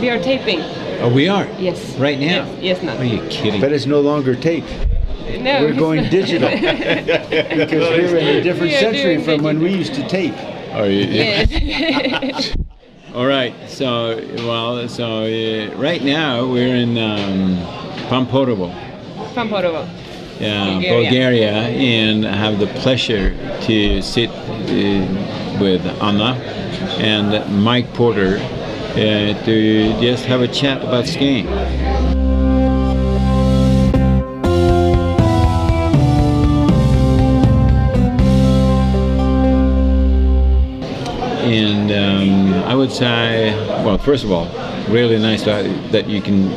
We are taping. Oh, we are. Yes. Right now. Yes, yes now. Are you kidding? But it's no longer tape. No. We're going digital because we're in a different We century doing from when we used to tape. Are you? Yes. All right. So, well, so uh, right now we're in um, Pamporovo, From Portugal. uh, Bulgaria. Bulgaria, and have the pleasure to sit uh, with Anna and Mike Porter to just have a chat about skiing. And um, I would say, well, first of all, really nice that, that you can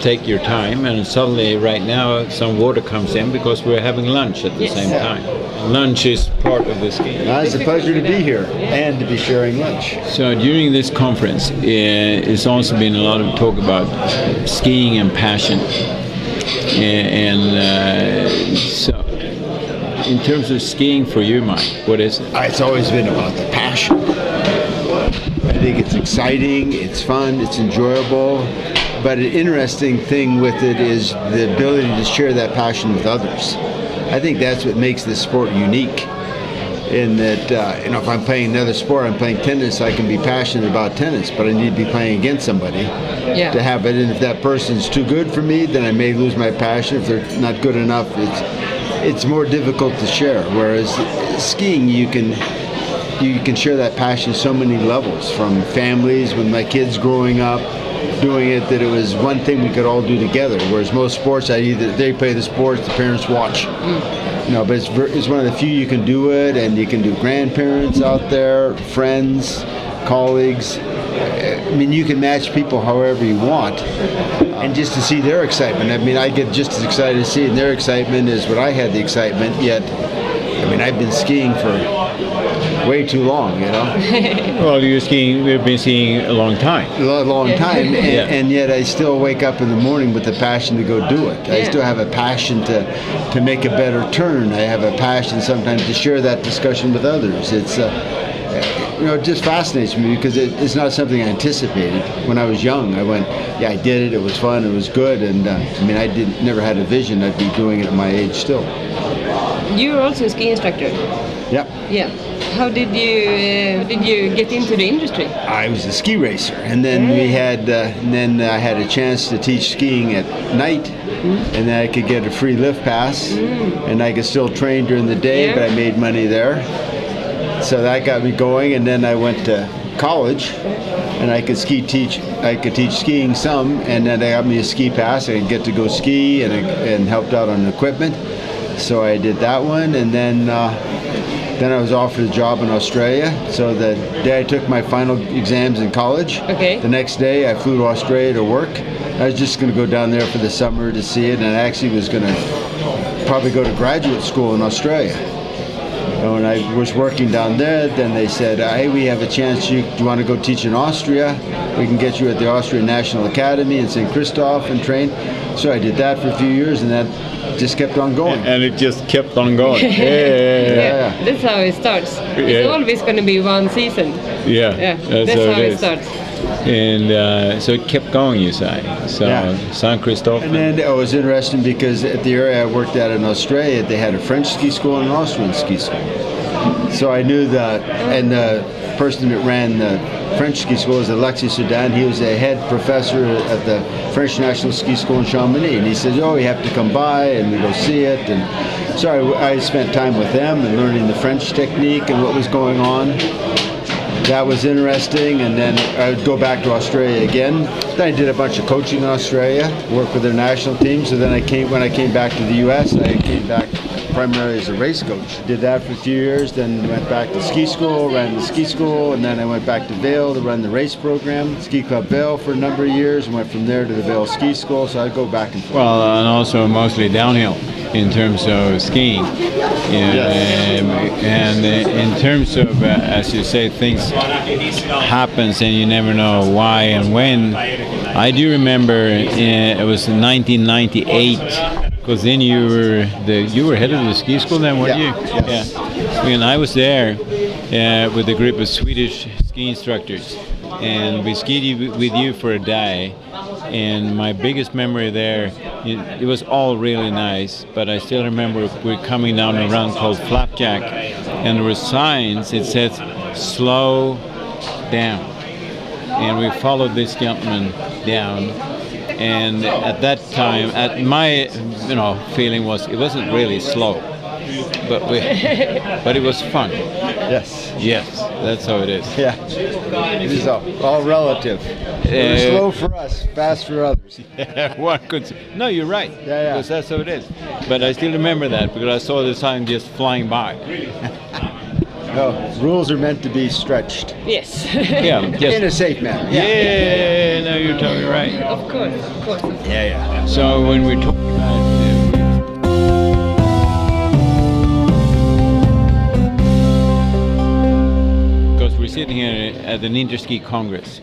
take your time. And suddenly, right now, some water comes in because we're having lunch at the Yes. same time. Lunch is part of the skiing. Now, it's a pleasure to be here and to be sharing lunch. So during this conference, uh, it's also been a lot of talk about skiing and passion. And uh, so, in terms of skiing for you, Mike, what is it? It's always been about the passion. I think it's exciting, it's fun, it's enjoyable. But an interesting thing with it is the ability to share that passion with others. I think that's what makes this sport unique. In that, uh, you know, if I'm playing another sport, I'm playing tennis, I can be passionate about tennis, but I need to be playing against somebody Yeah. to have it. And if that person's too good for me, then I may lose my passion. If they're not good enough, it's it's more difficult to share. Whereas skiing, you can you can share that passion so many levels from families with my kids growing up doing it that it was one thing we could all do together whereas most sports I either they play the sports the parents watch. You know but it's, it's one of the few you can do it and you can do grandparents out there friends colleagues. I mean you can match people however you want and just to see their excitement. I mean I get just as excited to see their excitement as what I had the excitement yet I mean I've been skiing for way too long you know Well, you're skiing. We've been skiing a long time. a lo- long time, and, Yeah. and yet I still wake up in the morning with the passion to go do it. I still have a passion to to make a better turn. I have a passion sometimes to share that discussion with others. It's uh, you know it just fascinates me because it, it's not something I anticipated when I was young. I went, yeah, I did it. It was fun. It was good, and uh, I mean I did never had a vision I'd be doing it at my age still. You're also a ski instructor. Yeah. Yeah. How did you uh, did you get into the industry? I was a ski racer, and then we had, uh, and then I had a chance to teach skiing at night, and then I could get a free lift pass, and I could still train during the day, Yeah. but I made money there, so that got me going. And then I went to college, and I could ski teach. I could teach skiing some, and then they got me a ski pass. I could get to go ski and and helped out on equipment, so I did that one, and then. Uh, then I was offered a job in Australia. So the day I took my final exams in college, Okay. the next day I flew to Australia to work. I was just going to go down there for the summer to see it, and I actually was going to probably go to graduate school in Australia. And when I was working down there, then they said, "Hey, we have a chance. You, do you want to go teach in Austria? We can get you at the Austrian National Academy in St. Christoph and train." So I did that for a few years, and that just kept on going. And it just kept on going. Yeah, yeah, Yeah. That's how it starts. It's always going to be one season. yeah. Yeah. That's, That's, how, how it it is. starts. And uh, so it kept going, you say. So Yeah. San Cristobal. And then it was interesting because at the area I worked at in Australia, they had a French ski school and an Austrian ski school. So I knew that, and the person that ran the French ski school was Alexis Sudan. He was a head professor at the French National Ski School in Chamonix. And he said, oh, you have to come by and we go see it. And so I, I spent time with them and learning the French technique and what was going on that was interesting. And then I would go back to Australia again. Then I did a bunch of coaching in Australia, worked with their national team. So then I came when I came back to the U.S. I came back primarily as a race coach. Did that for a few years. Then went back to ski school, ran the ski school, and then I went back to Vail to run the race program, Ski Club Vail for a number of years, and went from there to the Vail Ski School. So I'd go back and forth. Well, and also mostly downhill in terms of skiing. Yeah, Yes. um, and in terms of, uh, as you say, things happens and you never know why and when. I do remember uh, it was 1998 because then you were the you were head of the ski school then, weren't Yeah, you? yes. Yeah. When I was there uh, with a group of Swedish ski instructors, and we skied with you for a day. And my biggest memory there, it, it was all really nice, but I still remember we're coming down a run called Flapjack, and there were signs. It said, slow down, and we followed this gentleman down. And at that time, at my you know feeling was it wasn't really slow, but we, but it was fun. Yes. Yes, that's how it is. Yeah. It is all, all relative. Uh, slow for us, fast for others. One could s- no, you're right. Yeah, yeah. Because that's how it is. But I still remember that because I saw the sign just flying by. No, rules are meant to be stretched Yes. Yeah, just, in a safe manner. yeah. No, you're totally right. of course, of course. Yeah, yeah. So when we talk about because we're sitting here at an Interski Congress.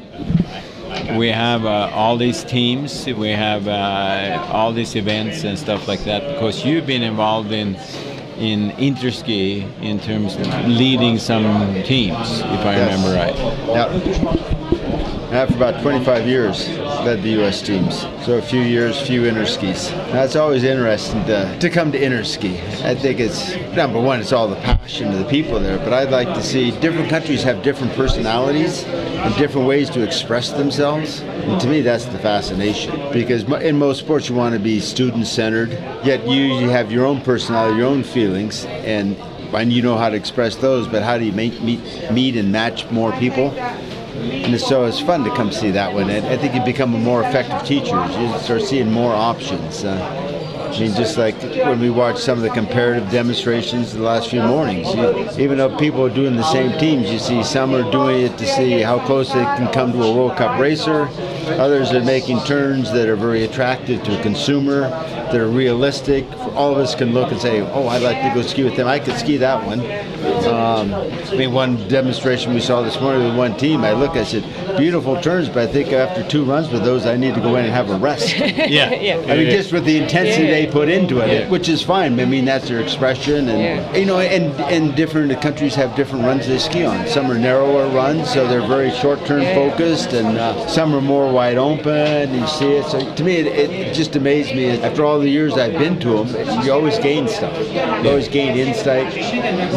We have uh, all these teams, we have uh, all these events and stuff like that. Because you've been involved in in Interski in terms of leading some teams, if I Yes. remember right. Yeah. For about 25 years led the U.S. teams. So a few years, few interskis. Now it's always interesting to, to come to interski. I think it's number one, it's all the passion of the people there. But I'd like to see different countries have different personalities and different ways to express themselves. And to me, that's the fascination. Because in most sports, you want to be student-centered. Yet you, you have your own personality, your own feelings, and and you know how to express those. But how do you make, meet meet and match more people? And so it's fun to come see that one. I think you become a more effective teacher. You start seeing more options. Uh, I mean, just like when we watched some of the comparative demonstrations the last few mornings, you, even though people are doing the same teams, you see some are doing it to see how close they can come to a World Cup racer. Others are making turns that are very attractive to a consumer, that are realistic. All of us can look and say, "Oh, I'd like to go ski with them. I could ski that one." Um, I mean, one demonstration we saw this morning with one team, I look, I said, beautiful turns, but I think after two runs with those, I need to go in and have a rest. Yeah. Yeah. I mean, just with the intensity Yeah. they put into it, Yeah. which is fine. I mean, that's their expression, and Yeah. you know, and and different countries have different runs they ski on. Some are narrower runs, so they're very short-term Yeah. focused, and uh, some are more wide open. You see it. So to me, it, it just amazed me. After all the years I've been to them, you always gain stuff. You always gain insight,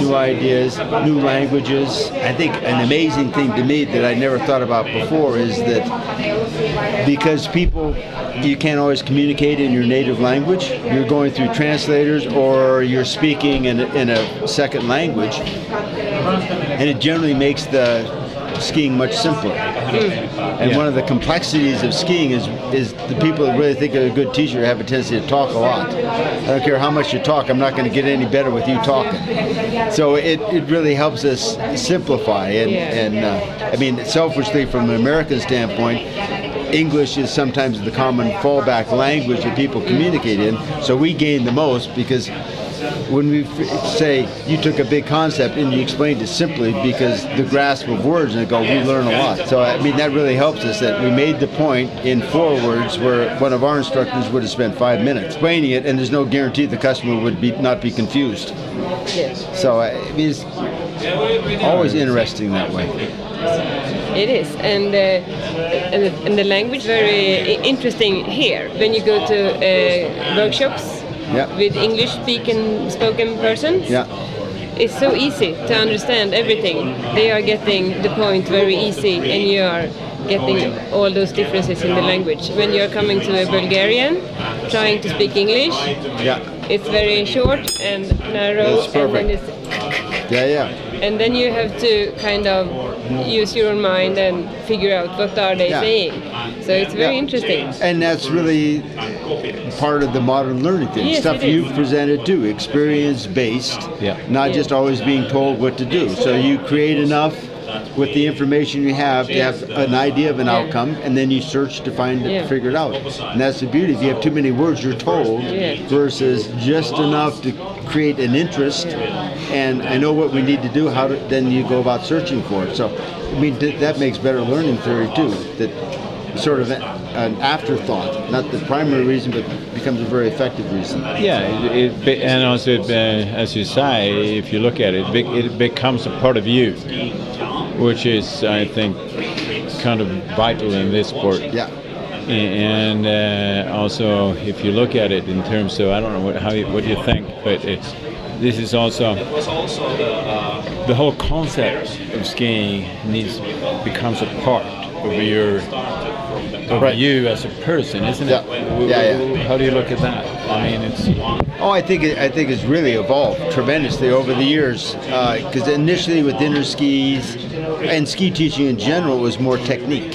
new ideas, new languages. I think an amazing thing to me that I never thought about before is that because people you can't always communicate in your native language you're going through translators or you're speaking in in a second language and it generally makes the skiing much simpler and Yeah. one of the complexities of skiing is is the people that really think are a good teacher have a tendency to talk a lot i don't care how much you talk i'm not going to get any better with you talking so it, it really helps us simplify and, Yeah. and uh, I mean, selfishly from an American standpoint, English is sometimes the common fallback language that people communicate in. So we gain the most because when we f- say you took a big concept and you explained it simply because the grasp of words and go, we learn a lot. So I mean, that really helps us that we made the point in four words where one of our instructors would have spent five minutes explaining it, and there's no guarantee the customer would be not be confused. Yes. So I I mean, it's always interesting that way. It is, and uh, and, the, and the language very interesting here. When you go to uh, workshops Yeah. with English speaking spoken persons, Yeah. it's so easy to understand everything. They are getting the point very easy, and you are getting all those differences in the language. When you are coming to a Bulgarian, trying to speak English, Yeah. it's very short and narrow, and then it's Yeah, yeah. And then you have to kind of use your own mind and figure out what are they Yeah. saying. So it's very Yeah. interesting. And that's really part of the modern learning thing. Yes, Stuff you've presented too, experience based, Yeah. not Yeah. just always being told what to do. So you create enough with the information you have you have an idea of an outcome, and then you search to find it, Yeah. figure it out. And that's the beauty. If you have too many words, you're told, Yeah. versus just enough to create an interest. And I know what we need to do. How to, then you go about searching for it. So, I mean, th- that makes better learning theory too. That sort of an afterthought, not the primary reason, but becomes a very effective reason. Yeah, it, it, and also, it, uh, as you say, if you look at it, it becomes a part of you, which is, I think, kind of vital in this sport. Yeah. And uh, also, if you look at it in terms of, I don't know what, how you, what do you think, but it's this is also the whole concept of skiing needs becomes a part of your of Right. you as a person, isn't Yeah. it? Yeah, yeah. How do you look at that? I mean, it's Oh, I think it, I think it's really evolved tremendously over the years. Because initially with Interskis and ski teaching in general, was more technique.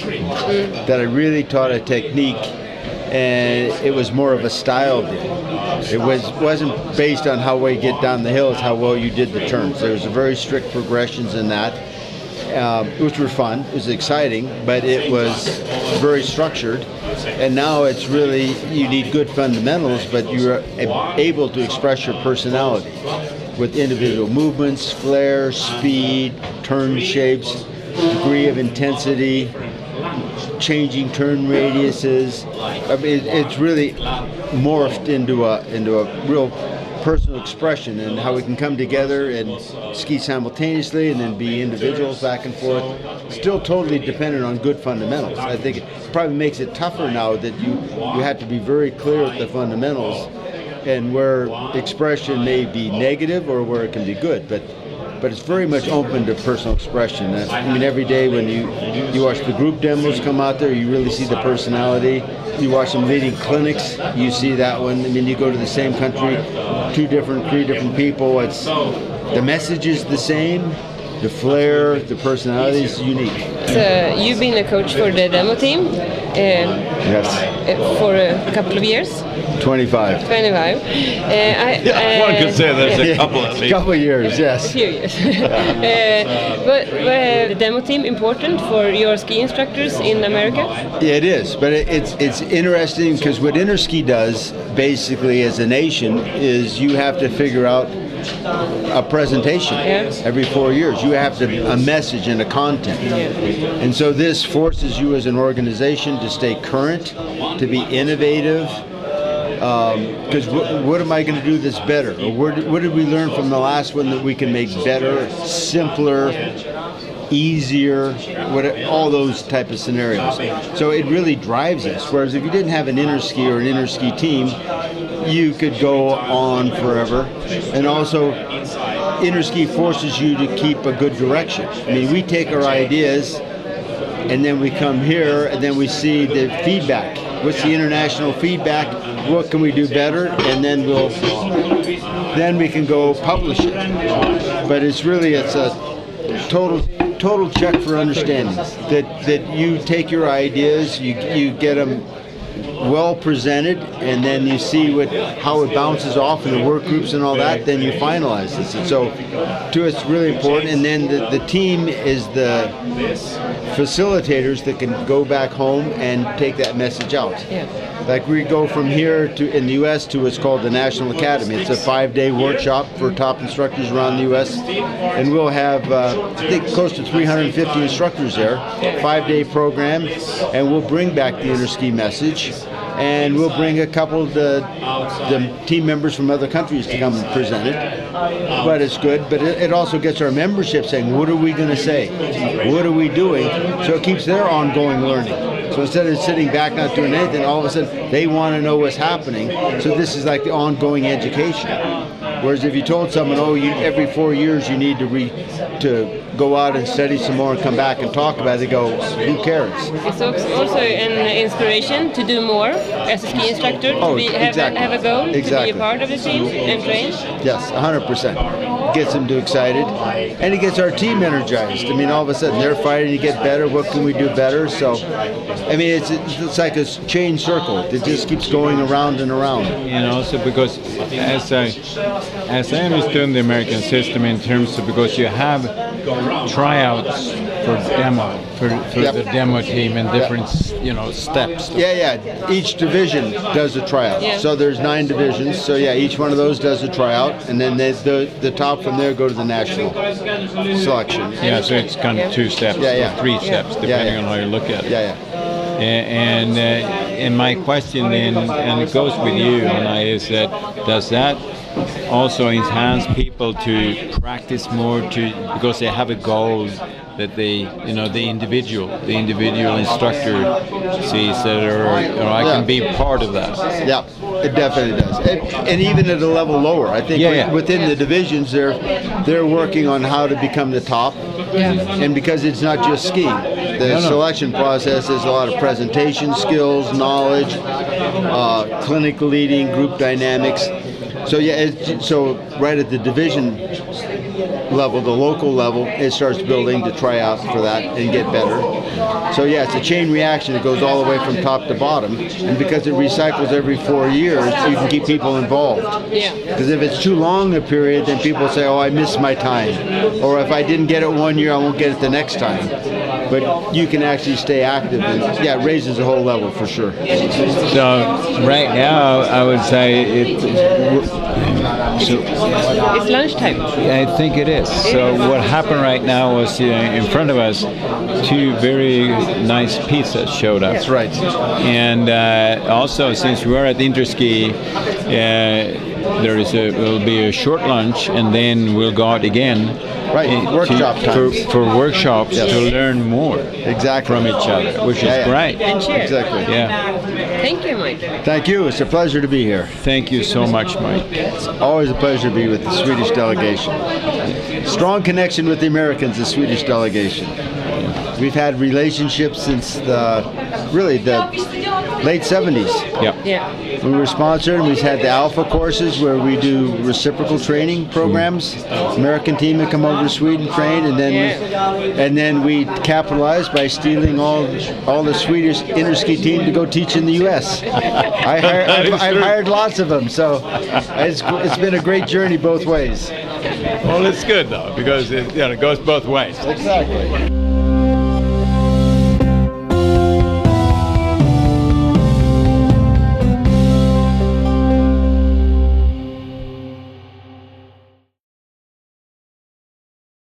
That I really taught a technique, and it was more of a style deal. It was wasn't based on how well you get down the hill; it's how well you did the turns. There was very strict progressions in that. Um, which were fun. It was exciting, but it was very structured. And now it's really you need good fundamentals, but you're able to express your personality with individual movements, flare, speed, turn shapes, degree of intensity, changing turn radiuses. I mean, it, it's really morphed into a into a real personal expression and how we can come together and ski simultaneously and then be individuals back and forth. Still totally dependent on good fundamentals. I think it probably makes it tougher now that you you have to be very clear with the fundamentals and where expression may be negative or where it can be good, but but it's very much open to personal expression. I mean, every day when you you watch the group demos come out there, you really see the personality. You watch them leading clinics, you see that one. I mean, you go to the same country, two different, three different people. It's the message is the same, the flair, the personality is unique. So you've been a coach for the demo team um, Yes, for a couple of years, 25. 25. Uh, I, one could say uh, there's yeah. a couple at least. couple of years, a yes. few years. uh, but uh, the demo team important for your ski instructors in America? Yeah, it is, but it, it's it's interesting because what Interski does basically as a nation is you have to figure out a presentation Yes. every four years. You have to a message and a content, and so this forces you as an organization to stay current, to be innovative. Um, because what, what am I going to do that's better? Or what, did- what did we learn from the last one that we can make better, simpler, easier, what, all those type of scenarios. So it really drives us. Whereas if you didn't have an Interski or an Interski team, you could go on forever. And also, Interski forces you to keep a good direction. I mean, we take our ideas and then we come here and then we see the feedback. What's the international feedback? What can we do better? And then we'll then we can go publish it. But it's really it's a total total check for understanding that that you take your ideas, you you get them well presented, and then you see what how it bounces off in the work groups and all that. Then you finalize this. And so, to us, it's really important. And then the, the team is the facilitators that can go back home and take that message out. Yeah. Like we go from here to in the U.S. to what's called the National Academy. It's a five-day workshop for top instructors around the U.S. and we'll have uh, I think close to 350 instructors there. Five-day program, and we'll bring back the Interski message, and we'll bring a couple of the the team members from other countries to come and present it. But it's good. But it, it also gets our membership saying, what are we going to say? What are we doing? So it keeps their ongoing learning. So instead of sitting back not doing anything, all of a sudden they want to know what's happening. So this is like the ongoing education. Whereas if you told someone, oh, you, every four years you need to re, to go out and study some more and come back and talk about it, they go, who cares? It's also also an inspiration to do more as a ski instructor, to Oh, be, have, exactly. a, have a goal, Exactly. to be a part of the team and train. Yes, 100%. Gets them too excited. And it gets our team energized. I mean, all of a sudden they're fighting to get better. What can we do better? So, I mean, it's, it's like a chain circle. It just keeps going around and around. and also because as I as I understand the American system in terms of because you have tryouts for demo for, for Yep. the demo team in different you know steps. Yeah, yeah. Each division does a tryout. Yeah. So there's nine divisions. So yeah, each one of those does a tryout, and then they, the the top from there go to the national selection. Yeah, so it's kind of two steps Yeah, yeah. or three steps depending yeah. on how you look at it. Yeah, yeah. And uh, and my question then, and it goes with you, and I is that does that also enhance people to practice more to because they have a goal that they you know the individual the individual instructor sees that or, or I Yeah. can be part of that. Yeah, it definitely does, and, and even at a level lower. I think Yeah, yeah. within the divisions, they're they're working on how to become the top. Yeah. And because it's not just skiing, the No, no. selection process is a lot of presentation skills, knowledge, uh, clinic leading, group dynamics. So yeah, it's, so right at the division level, the local level, it starts building to try out for that and get better. So yeah, it's a chain reaction that goes all the way from top to bottom, and because it recycles every four years, you can keep people involved. Yeah. Because if it's too long a period, then people say, "Oh, I missed my time," or if I didn't get it one year, I won't get it the next time. But you can actually stay active, and yeah, it raises the whole level for sure. So right now I would say it. So It's lunchtime. I think it is. So what happened right now was uh, in front of us, two very nice pizzas showed up. That's right. And uh, also, since we are at Interski, uh, there is a will be a short lunch, and then we'll go out again. Right, uh, workshop to, for, times. for workshops Yes. to learn more Exactly. from each other, which is Yeah, yeah. great. Exactly. Yeah. Thank you, Mike. Thank you. It's a pleasure to be here. Thank you so much, Mike. It's Always a pleasure to be with the Swedish delegation. Strong connection with the Americans, the Swedish delegation. We've had relationships since the really the late 70s. Yeah. Yeah. We were sponsored. And We've had the Alpha courses where we do reciprocal training programs. American team would come over to Sweden, train, and then Yeah. and then we capitalized by stealing all all the Swedish interski team to go teach in the U.S. I hired, I've, I've hired lots of them, so it's, it's been a great journey both ways. Well, it's good though because it, you know, it goes both ways. Exactly.